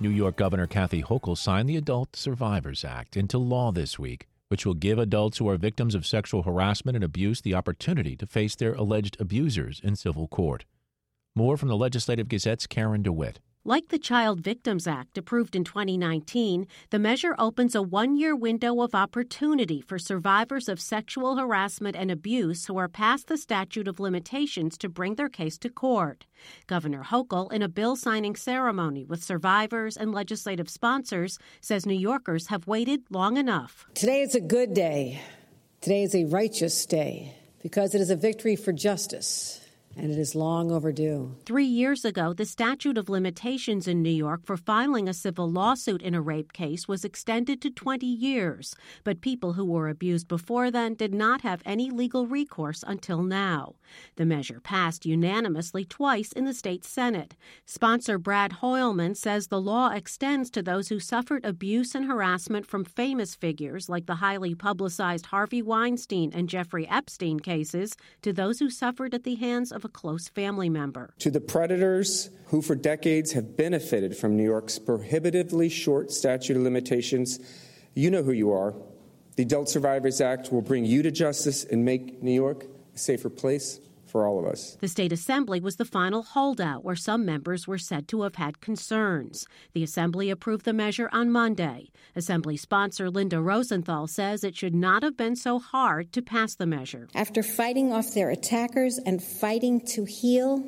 New York Governor Kathy Hochul signed the Adult Survivors Act into law this week, which will give adults who are victims of sexual harassment and abuse the opportunity to face their alleged abusers in civil court. More from the Legislative Gazette's Karen DeWitt. Like the Child Victims Act approved in 2019, the measure opens a one year window of opportunity for survivors of sexual harassment and abuse who are past the statute of limitations to bring their case to court. Governor Hochul, in a bill signing ceremony with survivors and legislative sponsors, says New Yorkers have waited long enough. Today is a good day. Today is a righteous day because it is a victory for justice and it is long overdue. Three years ago, the statute of limitations in New York for filing a civil lawsuit in a rape case was extended to 20 years, but people who were abused before then did not have any legal recourse until now. The measure passed unanimously twice in the state Senate. Sponsor Brad Hoylman says the law extends to those who suffered abuse and harassment from famous figures like the highly publicized Harvey Weinstein and Jeffrey Epstein cases to those who suffered at the hands of a close family member. To the predators who for decades have benefited from New York's prohibitively short statute of limitations, you know who you are. The Adult Survivors Act will bring you to justice and make New York a safer place for all of us. The state assembly was the final holdout where some members were said to have had concerns. The assembly approved the measure on Monday. Assembly sponsor Linda Rosenthal says it should not have been so hard to pass the measure. After fighting off their attackers and fighting to heal,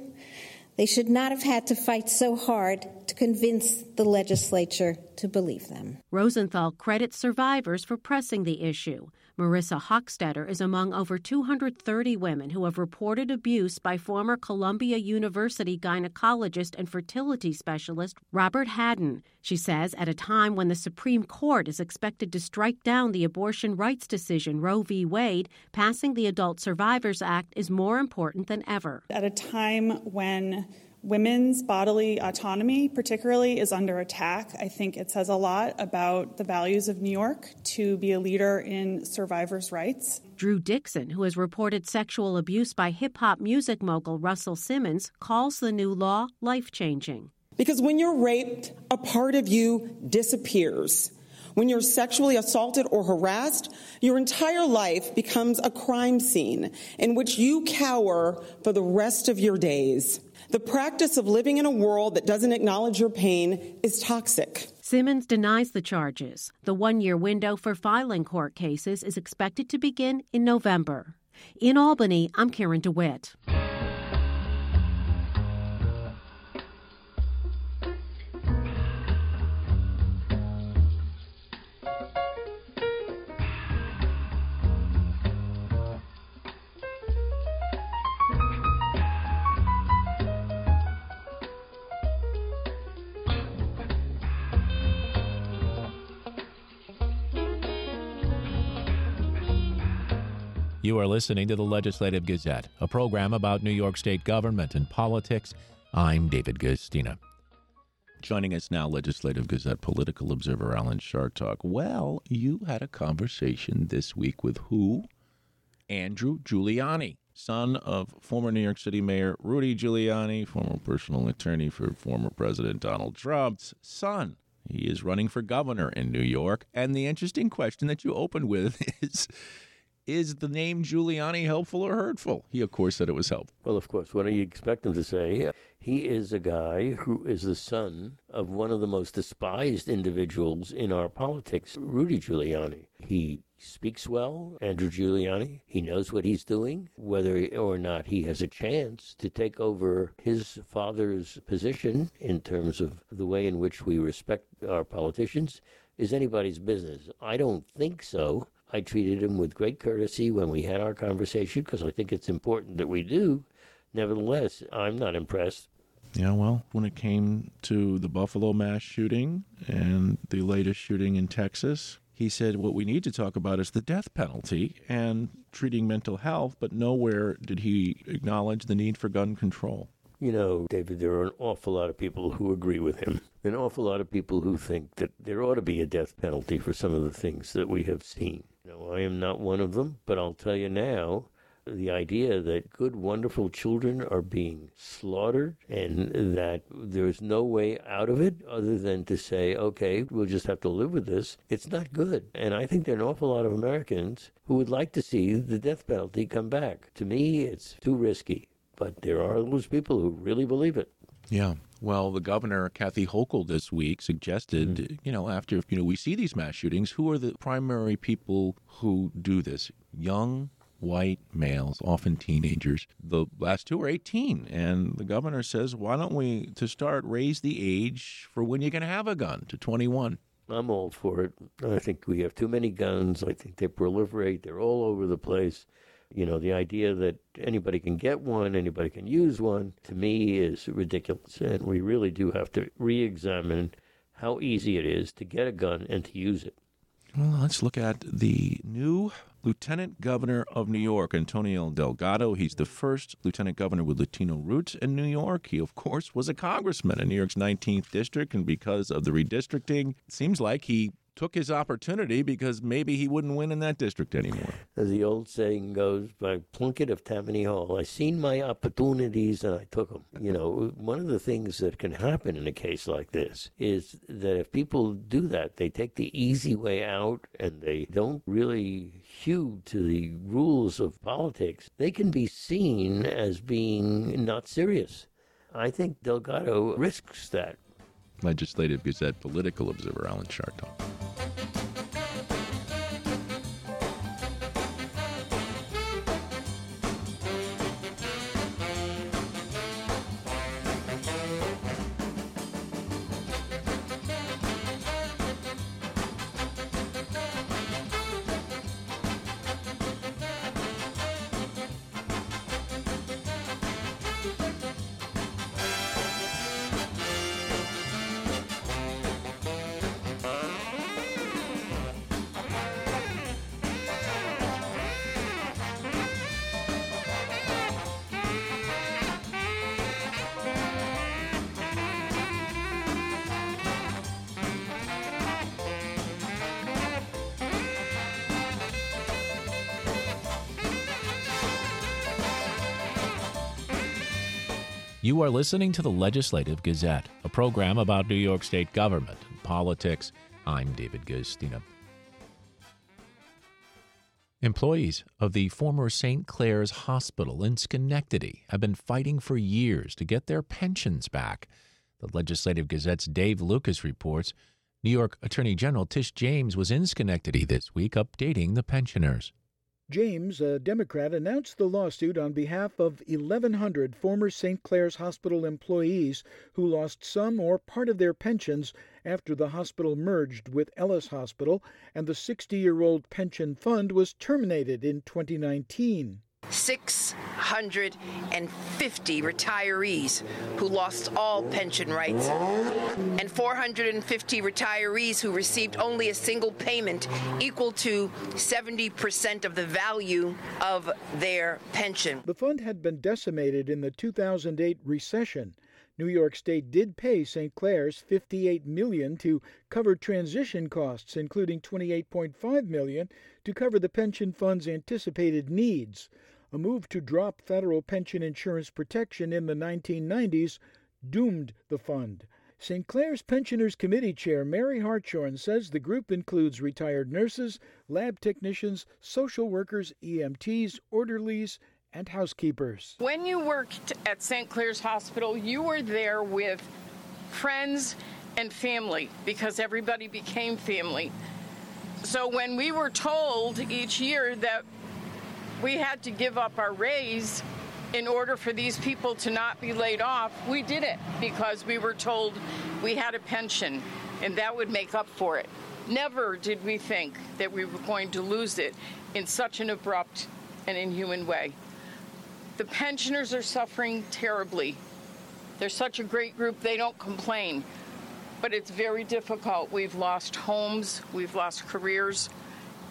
they should not have had to fight so hard to convince the legislature to believe them. Rosenthal credits survivors for pressing the issue. Marissa Hoechstetter is among over 230 women who have reported abuse by former Columbia University gynecologist and fertility specialist Robert Hadden. She says at a time when the Supreme Court is expected to strike down the abortion rights decision Roe v. Wade, passing the Adult Survivors Act is more important than ever. At a time when women's bodily autonomy, particularly, is under attack. I think it says a lot about the values of New York to be a leader in survivors' rights. Drew Dixon, who has reported sexual abuse by hip hop music mogul Russell Simmons, calls the new law life changing. Because when you're raped, a part of you disappears. When you're sexually assaulted or harassed, your entire life becomes a crime scene in which you cower for the rest of your days. The practice of living in a world that doesn't acknowledge your pain is toxic. Simmons denies the charges. The one year window for filing court cases is expected to begin in November. In Albany, I'm Karen DeWitt. You are listening to the Legislative Gazette, a program about New York State government and politics. I'm David Guistina. Joining us now, Legislative Gazette political observer Alan Chartock. Well, you had a conversation this week with who? Andrew Giuliani, son of former New York City Mayor Rudy Giuliani, former personal attorney for former President Donald Trump's son. He is running for governor in New York. And the interesting question that you opened with is is the name Giuliani helpful or hurtful? He, of course, said it was helpful. Well, of course. What do you expect him to say? He is a guy who is the son of one of the most despised individuals in our politics, Rudy Giuliani. He speaks well, Andrew Giuliani. He knows what he's doing, whether or not he has a chance to take over his father's position in terms of the way in which we respect our politicians is anybody's business. I don't think so. I treated him with great courtesy when we had our conversation because I think it's important that we do nevertheless, I'm not impressed. Yeah, well, when it came to the Buffalo mass shooting and the latest shooting in Texas, he said what we need to talk about is the death penalty and treating mental health, but nowhere did he acknowledge the need for gun control. You know, David, there are an awful lot of people who agree with him. An awful lot of people who think that there ought to be a death penalty for some of the things that we have seen. Know, I am not one of them, but I'll tell you now, the idea that good, wonderful children are being slaughtered and that there's no way out of it other than to say, okay, we'll just have to live with this, it's not good. And I think there are an awful lot of Americans who would like to see the death penalty come back. To me, it's too risky. But there are those people who really believe it. Yeah. Well, the governor, Kathy Hochul, this week suggested, mm-hmm. you know, after, you know, we see these mass shootings, who are the primary people who do this? Young white males, often teenagers. The last two are 18. And the governor says, why don't we, to start, raise the age for when you can have a gun to 21? I'm all for it. I think we have too many guns. I think they proliferate. They're all over the place. You know, the idea that anybody can get one, anybody can use one, to me is ridiculous. And we really do have to re examine how easy it is to get a gun and to use it. Well, let's look at the new Lieutenant Governor of New York, Antonio Delgado. He's the first Lieutenant Governor with Latino roots in New York. He, of course, was a congressman in New York's 19th district, and because of the redistricting, it seems like he took his opportunity because maybe he wouldn't win in that district anymore. As the old saying goes, by Plunkett of Tammany Hall, I seen my opportunities and I took them. You know, one of the things that can happen in a case like this is that if people do that, they take the easy way out and they don't really hew to the rules of politics, they can be seen as being not serious. I think Delgado risks that. Legislative Gazette political observer Alan Chartock. You are listening to the Legislative Gazette, a program about New York State government and politics. I'm David Guistina. Employees of the former St. Clare's Hospital in Schenectady have been fighting for years to get their pensions back. The Legislative Gazette's Dave Lucas reports New York Attorney General Tish James was in Schenectady this week updating the pensioners. James, a Democrat, announced the lawsuit on behalf of 1,100 former St. Clare's Hospital employees who lost some or part of their pensions after the hospital merged with Ellis Hospital and the 60 year old pension fund was terminated in 2019. 650 retirees who lost all pension rights, and 450 retirees who received only a single payment equal to 70% of the value of their pension. The fund had been decimated in the 2008 recession. New York State did pay St. Clare's 58 million to cover transition costs, including 28.5 million to cover the pension fund's anticipated needs. A move to drop federal pension insurance protection in the 1990s doomed the fund. St. Clare's Pensioners Committee Chair Mary Hartshorn says the group includes retired nurses, lab technicians, social workers, EMTs, orderlies, and housekeepers. When you worked at St. Clare's Hospital, you were there with friends and family because everybody became family. So when we were told each year that we had to give up our raise in order for these people to not be laid off. We did it because we were told we had a pension and that would make up for it. Never did we think that we were going to lose it in such an abrupt and inhuman way. The pensioners are suffering terribly. They're such a great group, they don't complain. But it's very difficult. We've lost homes, we've lost careers,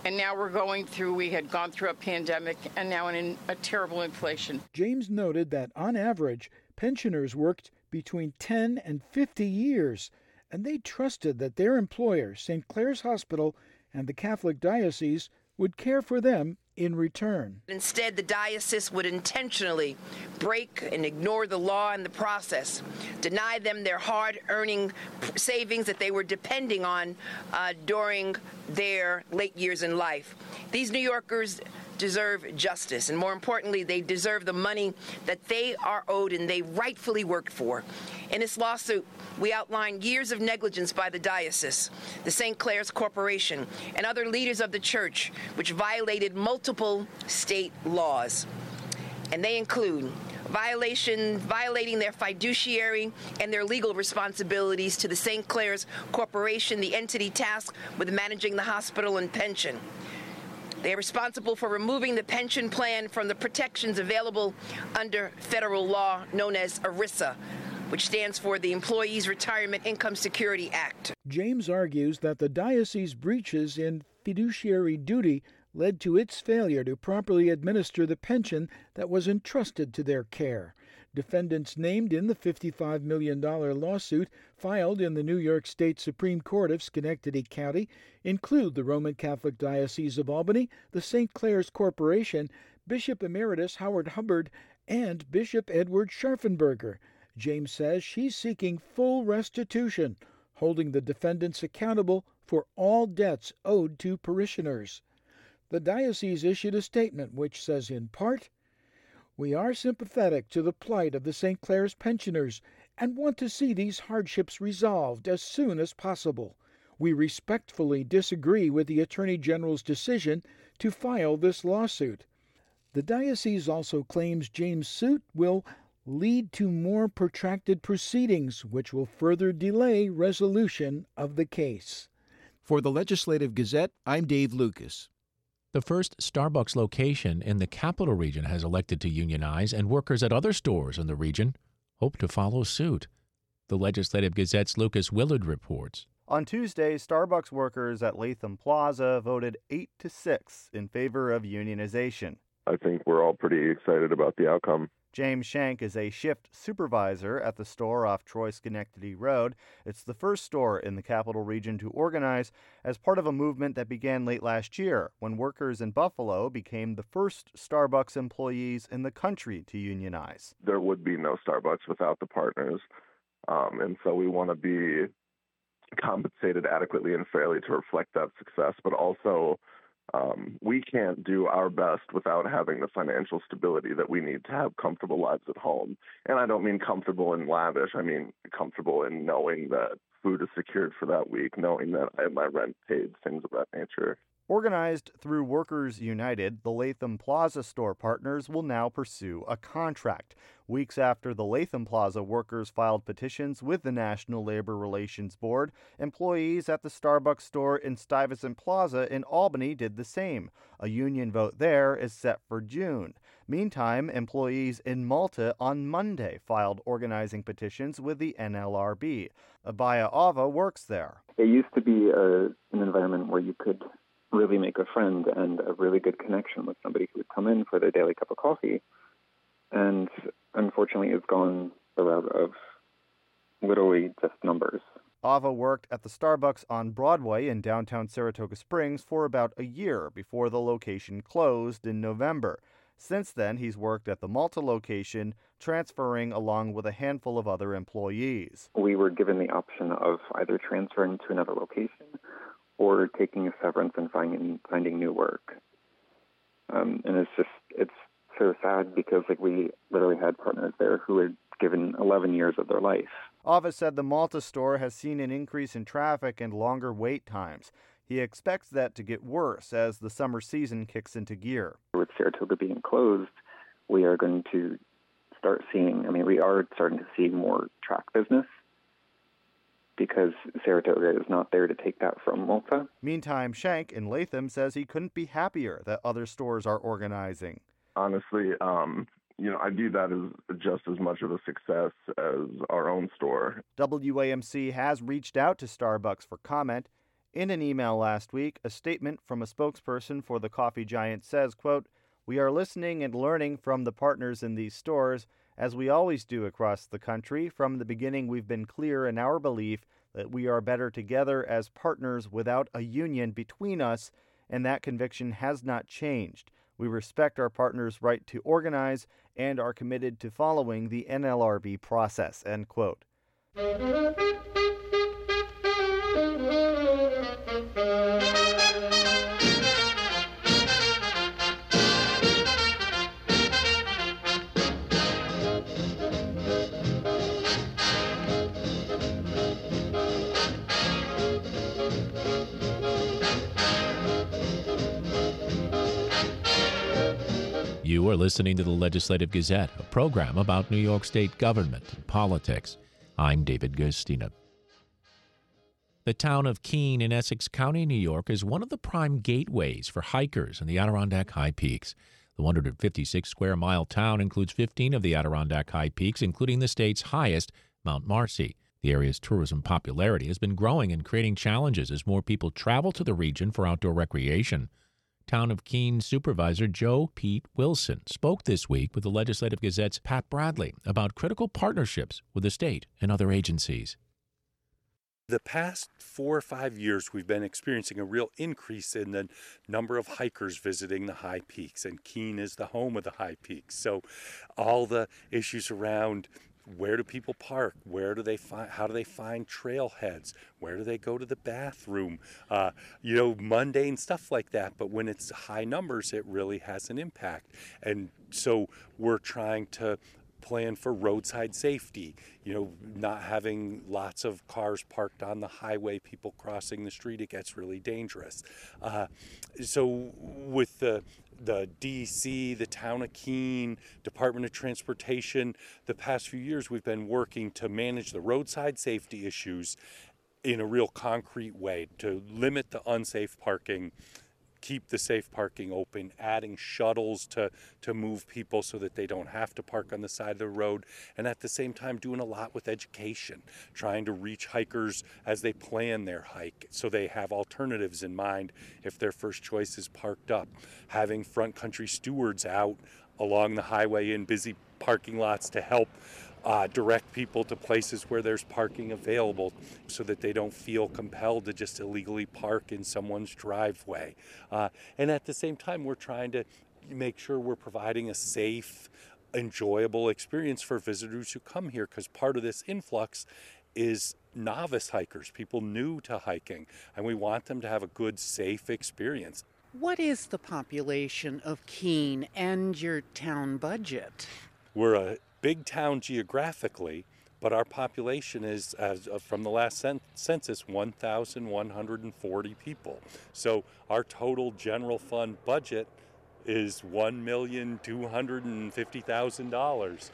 and now we're going through, we had gone through a pandemic and now in a terrible inflation. James noted that on average, pensioners worked between 10 and 50 years, and they trusted that their employer, St. Clare's Hospital, and the Catholic Diocese would care for them in return. Instead, the diocese would intentionally break and ignore the law and the process, deny them their hard earning savings that they were depending on uh, during their late years in life. These New Yorkers deserve justice, and more importantly, they deserve the money that they are owed and they rightfully worked for. In this lawsuit, we outline years of negligence by the diocese, the St. Clare's Corporation, and other leaders of the church, which violated multiple state laws. And they include violation, violating their fiduciary and their legal responsibilities to the St. Clare's Corporation, the entity tasked with managing the hospital and pension they are responsible for removing the pension plan from the protections available under federal law known as ERISA, which stands for the Employees Retirement Income Security Act. James argues that the diocese breaches in fiduciary duty led to its failure to properly administer the pension that was entrusted to their care. Defendants named in the $55 million lawsuit filed in the New York State Supreme Court of Schenectady County include the Roman Catholic Diocese of Albany, the St. Clare's Corporation, Bishop Emeritus Howard Hubbard, and Bishop Edward Scharfenberger. James says she's seeking full restitution, holding the defendants accountable for all debts owed to parishioners. The diocese issued a statement which says, in part, we are sympathetic to the plight of the St. Clare's pensioners and want to see these hardships resolved as soon as possible. We respectfully disagree with the Attorney General's decision to file this lawsuit. The diocese also claims James' suit will lead to more protracted proceedings, which will further delay resolution of the case. For the Legislative Gazette, I'm Dave Lucas. The first Starbucks location in the capital region has elected to unionize, and workers at other stores in the region hope to follow suit. The Legislative Gazette's Lucas Willard reports. On Tuesday, Starbucks workers at Latham Plaza voted 8 to 6 in favor of unionization. I think we're all pretty excited about the outcome. James Shank is a shift supervisor at the store off Troy Schenectady Road. It's the first store in the capital region to organize as part of a movement that began late last year when workers in Buffalo became the first Starbucks employees in the country to unionize. There would be no Starbucks without the partners. Um, and so we want to be compensated adequately and fairly to reflect that success, but also um, we can't do our best without having the financial stability that we need to have comfortable lives at home. And I don't mean comfortable and lavish. I mean comfortable in knowing that food is secured for that week, knowing that I have my rent paid, things of that nature. Organized through Workers United, the Latham Plaza store partners will now pursue a contract. Weeks after the Latham Plaza workers filed petitions with the National Labor Relations Board, employees at the Starbucks store in Stuyvesant Plaza in Albany did the same. A union vote there is set for June. Meantime, employees in Malta on Monday filed organizing petitions with the NLRB. Abaya Ava works there. It used to be a, uh, an environment where you could really make a friend and a really good connection with somebody who would come in for their daily cup of coffee. And unfortunately, it's gone the route of literally just numbers. Ava worked at the Starbucks on Broadway in downtown Saratoga Springs for about a year before the location closed in November. Since then, he's worked at the Malta location, transferring along with a handful of other employees. We were given the option of either transferring to another location or taking a severance and finding finding new work. Um, and it's just it's so sad because like we literally had partners there who had given 11 years of their life. Office said the Malta store has seen an increase in traffic and longer wait times. He expects that to get worse as the summer season kicks into gear. With Saratoga being closed, we are going to start seeing, I mean, we are starting to see more track business because Saratoga is not there to take that from Malta. Meantime, Shank in Latham says he couldn't be happier that other stores are organizing. Honestly, um, you know, I view that as just as much of a success as our own store. WAMC has reached out to Starbucks for comment. In an email last week, a statement from a spokesperson for the coffee giant says, quote, "We are listening and learning from the partners in these stores as we always do across the country. From the beginning, we've been clear in our belief that we are better together as partners without a union between us, and that conviction has not changed. We respect our partners' right to organize and are committed to following the NLRB process. End quote. You are listening to the Legislative Gazette, a program about New York State government and politics. I'm David Guistina. The town of Keene in Essex County, New York, is one of the prime gateways for hikers in the Adirondack High Peaks. The 156 square mile town includes 15 of the Adirondack High Peaks, including the state's highest, Mount Marcy. The area's tourism popularity has been growing and creating challenges as more people travel to the region for outdoor recreation. Town of Keene Supervisor Joe Pete Wilson spoke this week with the Legislative Gazette's Pat Bradley about critical partnerships with the state and other agencies. The past four or five years, we've been experiencing a real increase in the number of hikers visiting the high peaks, and Keene is the home of the high peaks. So, all the issues around where do people park? Where do they find how do they find trailheads? Where do they go to the bathroom? Uh, you know mundane stuff like that but when it's high numbers it really has an impact. And so we're trying to plan for roadside safety, you know, not having lots of cars parked on the highway, people crossing the street, it gets really dangerous. Uh, so, with the the DEC, the town of Keene, Department of Transportation, the past few years we've been working to manage the roadside safety issues in a real concrete way to limit the unsafe parking keep the safe parking open, adding shuttles to, to move people so that they don't have to park on the side of the road, and at the same time doing a lot with education, trying to reach hikers as they plan their hike so they have alternatives in mind if their first choice is parked up, having front country stewards out along the highway in busy parking lots to help uh, direct people to places where there's parking available so that they don't feel compelled to just illegally park in someone's driveway. Uh, and at the same time, we're trying to make sure we're providing a safe, enjoyable experience for visitors who come here because part of this influx is novice hikers, people new to hiking, and we want them to have a good, safe experience. What is the population of Keene and your town budget? We're a big town geographically, but our population is, as from the last census, 1,140 people. So our total general fund budget is $1,250,000.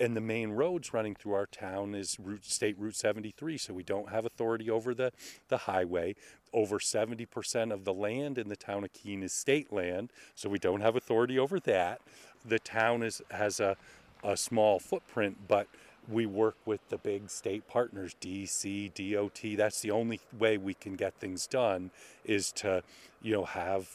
And the main roads running through our town is Route, State Route 73, so we don't have authority over the, the highway. Over 70% of the land in the town of Keene is state land, so we don't have authority over that. The town is, has a a small footprint, but we work with the big state partners, DEC, DOT. That's the only way we can get things done is to, you know, have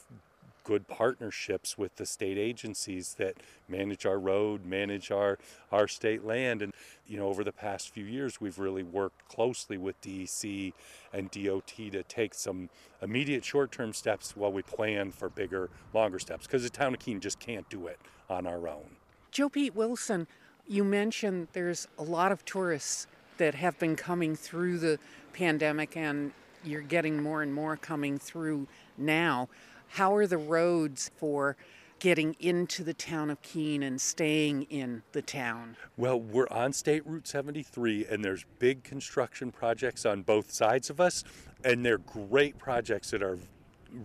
good partnerships with the state agencies that manage our road, manage our, our state land. And, you know, over the past few years, we've really worked closely with DEC and DOT to take some immediate short term steps while we plan for bigger, longer steps because the town of Keene just can't do it on our own. Joe Pete Wilson, you mentioned there's a lot of tourists that have been coming through the pandemic, and you're getting more and more coming through now. How are the roads for getting into the town of Keene and staying in the town? Well, we're on State Route 73, and there's big construction projects on both sides of us, and they're great projects that are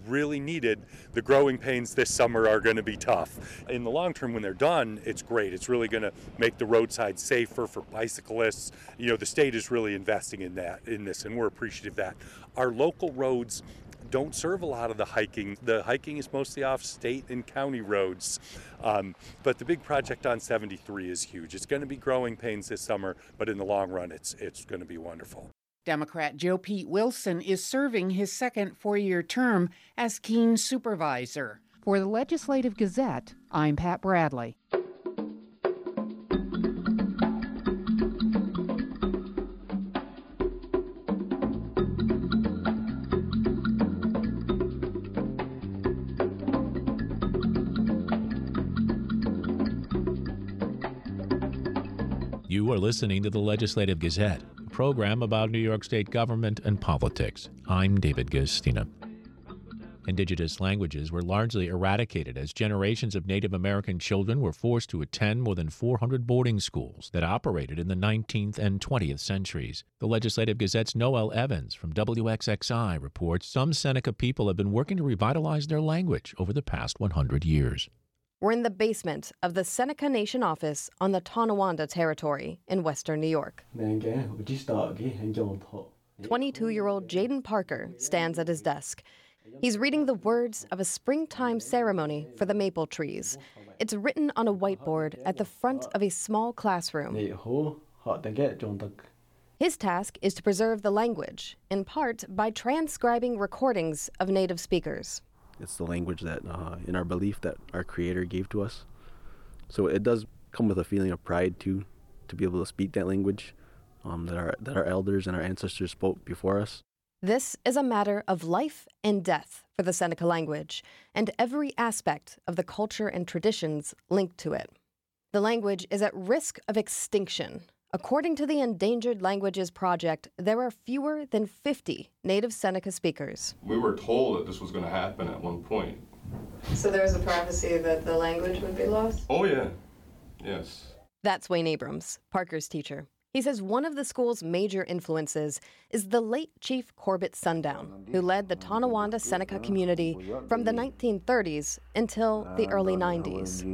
really needed, the growing pains this summer are going to be tough. In the long term, when they're done, it's great. It's really going to make the roadside safer for bicyclists. You know, the state is really investing in that, in this, and we're appreciative of that. Our local roads don't serve a lot of the hiking. The hiking is mostly off state and county roads. Um, but the big project on 73 is huge. It's going to be growing pains this summer, but in the long run, it's, it's going to be wonderful. Democrat Joe Pete Wilson is serving his second four year term as Keene supervisor. For the Legislative Gazette, I'm Pat Bradley. You are listening to the Legislative Gazette, a program about New York State government and politics. I'm David Guistina. Indigenous languages were largely eradicated as generations of Native American children were forced to attend more than 400 boarding schools that operated in the 19th and 20th centuries. The Legislative Gazette's Noelle Evans from WXXI reports some Seneca people have been working to revitalize their language over the past 100 years. We're in the basement of the Seneca Nation office on the Tonawanda Territory in western New York. 22 year old Jaden Parker stands at his desk. He's reading the words of a springtime ceremony for the maple trees. It's written on a whiteboard at the front of a small classroom. His task is to preserve the language, in part by transcribing recordings of native speakers. It's the language that, uh, in our belief, that our Creator gave to us. So it does come with a feeling of pride too, to be able to speak that language um, that our that our elders and our ancestors spoke before us. This is a matter of life and death for the Seneca language and every aspect of the culture and traditions linked to it. The language is at risk of extinction. According to the Endangered Languages Project, there are fewer than 50 native Seneca speakers. We were told that this was going to happen at one point. So there was a prophecy that the language would be lost? Oh, yeah. Yes. That's Wayne Abrams, Parker's teacher. He says one of the school's major influences is the late Chief Corbett Sundown, who led the Tonawanda Seneca community from the 1930s until the early 90s.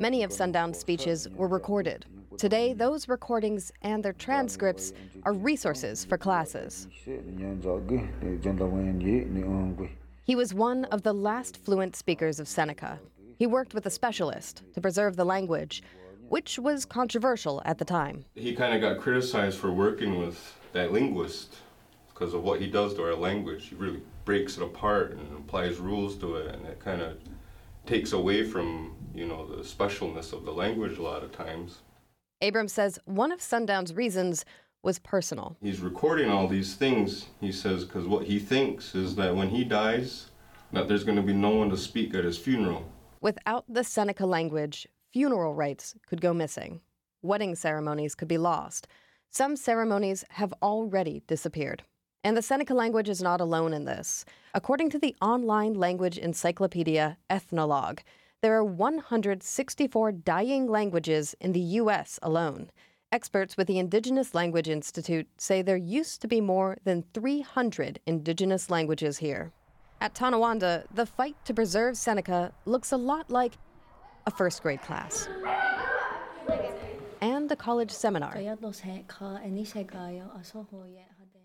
Many of Sundown's speeches were recorded. Today, those recordings and their transcripts are resources for classes. He was one of the last fluent speakers of Seneca. He worked with a specialist to preserve the language, which was controversial at the time. He kind of got criticized for working with that linguist because of what he does to our language. He really breaks it apart and applies rules to it, and it kind of takes away from, you know, the specialness of the language a lot of times. Abrams says one of Sundown's reasons was personal. He's recording all these things, he says, because what he thinks is that when he dies, that there's going to be no one to speak at his funeral. Without the Seneca language, funeral rites could go missing. Wedding ceremonies could be lost. Some ceremonies have already disappeared. And the Seneca language is not alone in this. According to the online language encyclopedia Ethnologue, there are 164 dying languages in the U.S. alone. Experts with the Indigenous Language Institute say there used to be more than 300 indigenous languages here. At Tonawanda, the fight to preserve Seneca looks a lot like a first grade class and a college seminar.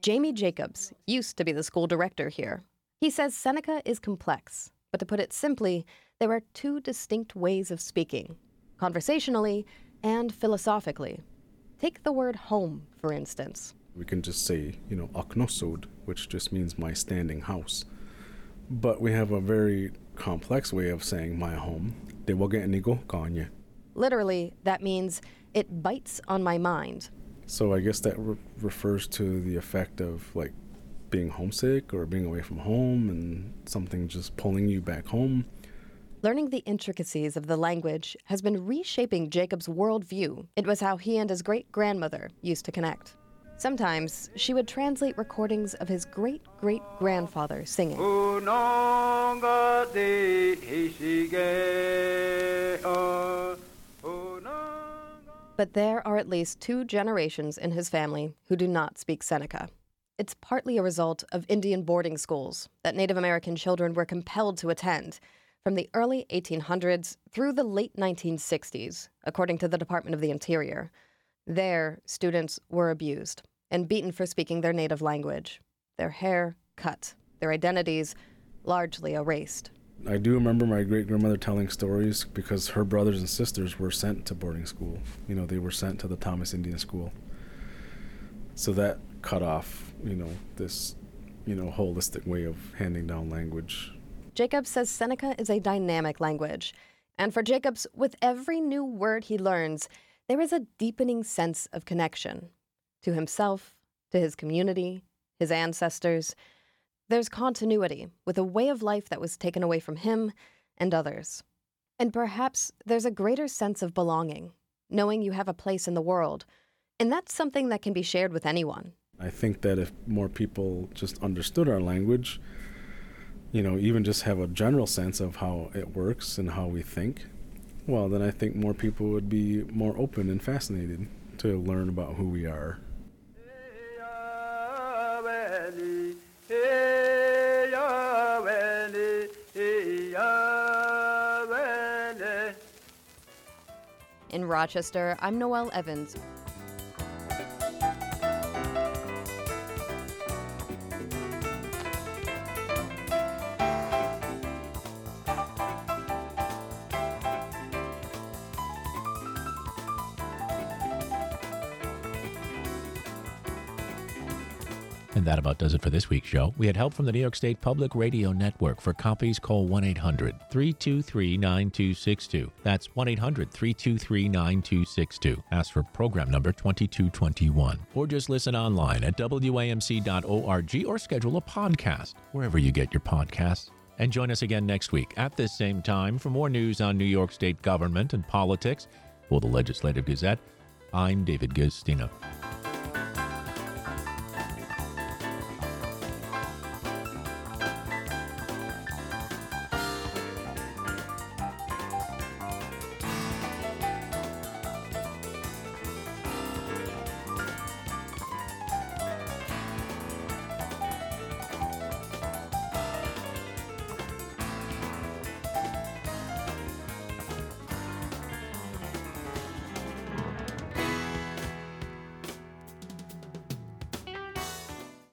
Jamie Jacobs used to be the school director here. He says Seneca is complex, but to put it simply, there are two distinct ways of speaking conversationally and philosophically. Take the word home, for instance. We can just say, you know, aknosod, which just means my standing house. But we have a very complex way of saying my home. Literally, that means it bites on my mind. So I guess that re- refers to the effect of like being homesick or being away from home and something just pulling you back home. Learning the intricacies of the language has been reshaping Jacob's worldview. It was how he and his great grandmother used to connect. Sometimes she would translate recordings of his great great grandfather singing. But there are at least two generations in his family who do not speak Seneca. It's partly a result of Indian boarding schools that Native American children were compelled to attend from the early 1800s through the late 1960s, according to the Department of the Interior. There, students were abused. and beaten for speaking their native language, their hair cut, their identities largely erased. I do remember my great grandmother telling stories because her brothers and sisters were sent to boarding school. You know, they were sent to the Thomas Indian School. So that cut off, you know, this, you know, holistic way of handing down language. Jacobs says Seneca is a dynamic language. And for Jacobs, with every new word he learns, there is a deepening sense of connection to himself, to his community, his ancestors. There's continuity with a way of life that was taken away from him and others. And perhaps there's a greater sense of belonging, knowing you have a place in the world. And that's something that can be shared with anyone. I think that if more people just understood our language, you know, even just have a general sense of how it works and how we think, well, then I think more people would be more open and fascinated to learn about who we are. In Rochester, I'm Noelle Evans. That about does it for this week's show. We had help from the New York State Public Radio Network. For copies, call 1 800 323 9262. That's 1 800 323 9262. Ask for program number 2221. Or just listen online at WAMC.org or schedule a podcast wherever you get your podcasts. And join us again next week at this same time for more news on New York State government and politics. For the Legislative Gazette, I'm David Guistina.